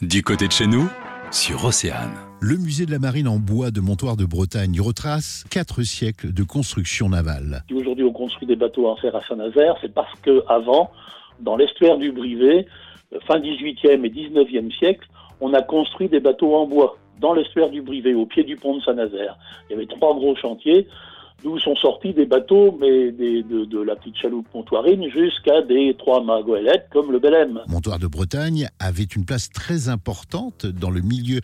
Du côté de chez nous, sur Océane. Le musée de la marine en bois de Montoire de Bretagne retrace quatre siècles de construction navale. Si aujourd'hui on construit des bateaux en fer à Saint-Nazaire, c'est parce que avant, dans l'estuaire du Brivet, euh, fin 18e et 19e siècle, on a construit des bateaux en bois dans l'estuaire du Brivet, au pied du pont de Saint-Nazaire. Il y avait trois gros chantiers d'où sont sortis des bateaux, mais des, de, de, la petite chaloupe montoirine jusqu'à des trois mâts goélettes comme le Belém. Montoire de Bretagne avait une place très importante dans le milieu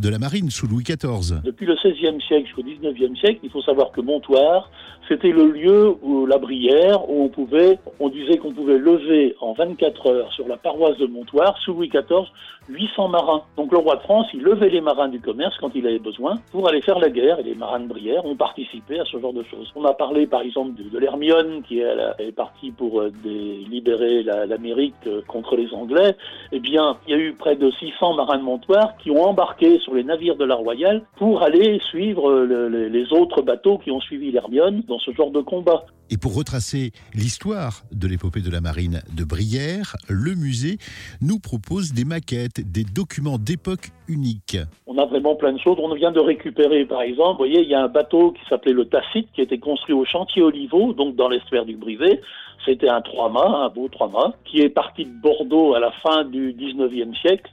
de la marine sous Louis XIV. Depuis le XVIe siècle jusqu'au XIXe siècle, il faut savoir que Montoire, c'était le lieu où la Brière, où on pouvait, on disait qu'on pouvait lever en 24 heures sur la paroisse de Montoire, sous Louis XIV, 800 marins. Donc le roi de France, il levait les marins du commerce quand il avait besoin pour aller faire la guerre, et les marins de Brière ont participé à ce genre On a parlé par exemple de, de l'Hermione, qui est, partie pour euh, libérer l'Amérique euh, contre les Anglais. Eh bien, il y a eu près de 600 marins de Montoire qui ont embarqué sur les navires de la Royale pour aller suivre euh, les autres bateaux qui ont suivi l'Hermione dans ce genre de combat. Et pour retracer l'histoire de l'épopée de la marine de Brière, le musée nous propose des maquettes, des documents d'époque uniques. Vraiment plein de choses. On vient de récupérer, par exemple, vous voyez, il y a un bateau qui s'appelait le Tacite, qui été construit au chantier Oliveau, donc dans l'estuaire du Brivet. C'était un trois-mâts, un beau trois-mâts, qui est parti de Bordeaux à la fin du 19e siècle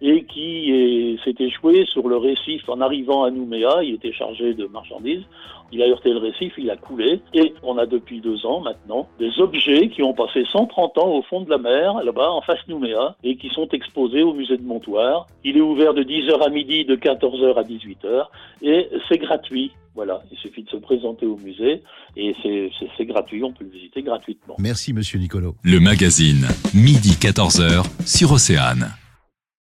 et qui s'est échoué sur le récif en arrivant à Nouméa. Il était chargé de marchandises. Il a heurté le récif, il a coulé. Et on a depuis deux ans maintenant des objets qui ont passé 130 ans au fond de la mer, là-bas, en face Nouméa, et qui sont exposés au musée de Montoire. Il est ouvert de 10h à midi, de 14h à 18h, et c'est gratuit. Voilà, il suffit de se présenter au musée et c'est gratuit, on peut le visiter gratuitement. Merci Monsieur Nicolo. Le magazine, midi 14h sur Océane.